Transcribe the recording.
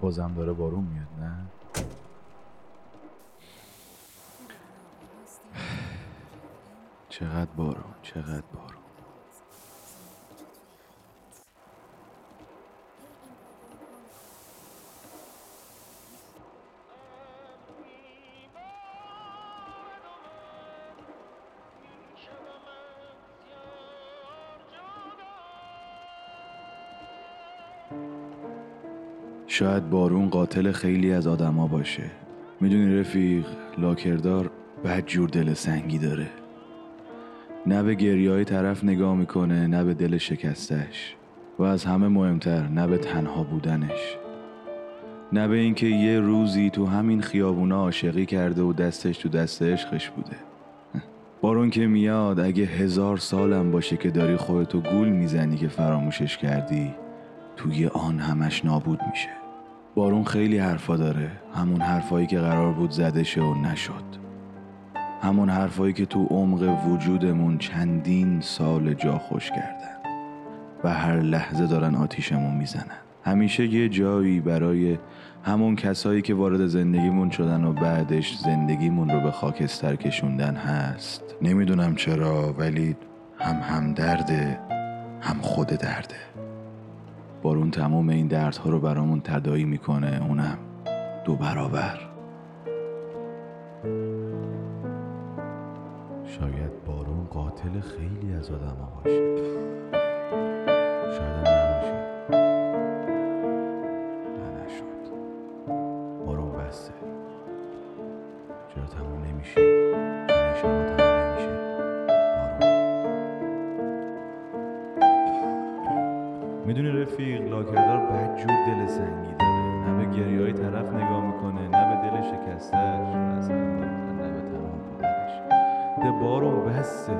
بازم داره بارون میاد نه؟ چقدر بارون چقدر بارون. شاید بارون قاتل خیلی از آدما باشه. می‌دونی رفیق لاکردار بد جور دل سنگی داره. نه به گریه طرف نگاه می‌کنه نه به دل شکستش. و از همه مهمتر نه به تنها بودنش. نه به اینکه یه روزی تو همین خیابونا عاشقی کرده و دستش تو دست عشقش بوده. بارون که میاد اگه هزار سالم باشه که داری خودتو گول می‌زنی که فراموشش کردی توی آن همش نابود میشه. بارون خیلی حرفا داره. همون حرفایی که قرار بود زده شه و نشد. همون حرفایی که تو عمق وجودمون چندین سال جا خوش کردن. و هر لحظه دارن آتیشمون می‌زنن. همیشه یه جایی برای همون کسایی که وارد زندگیمون شدن و بعدش زندگیمون رو به خاکستر کشوندن هست. نمی‌دونم چرا ولی هم هم درده هم خود درده. بارون تمام این دردها رو برامون تدایی می‌کنه اونم دو برابر. شاید بارون قاتل خیلی از آدم باشه. شاید نباشه. نه نشد بارون بسته. چرا تموم نمیشه؟ می‌دونی رفیق لاکردار بدجور دل سنگی داره. نه به گریه های طرف نگاه می‌کنه نه به دل شکستش نه به تمام بودنش ده بارون بسته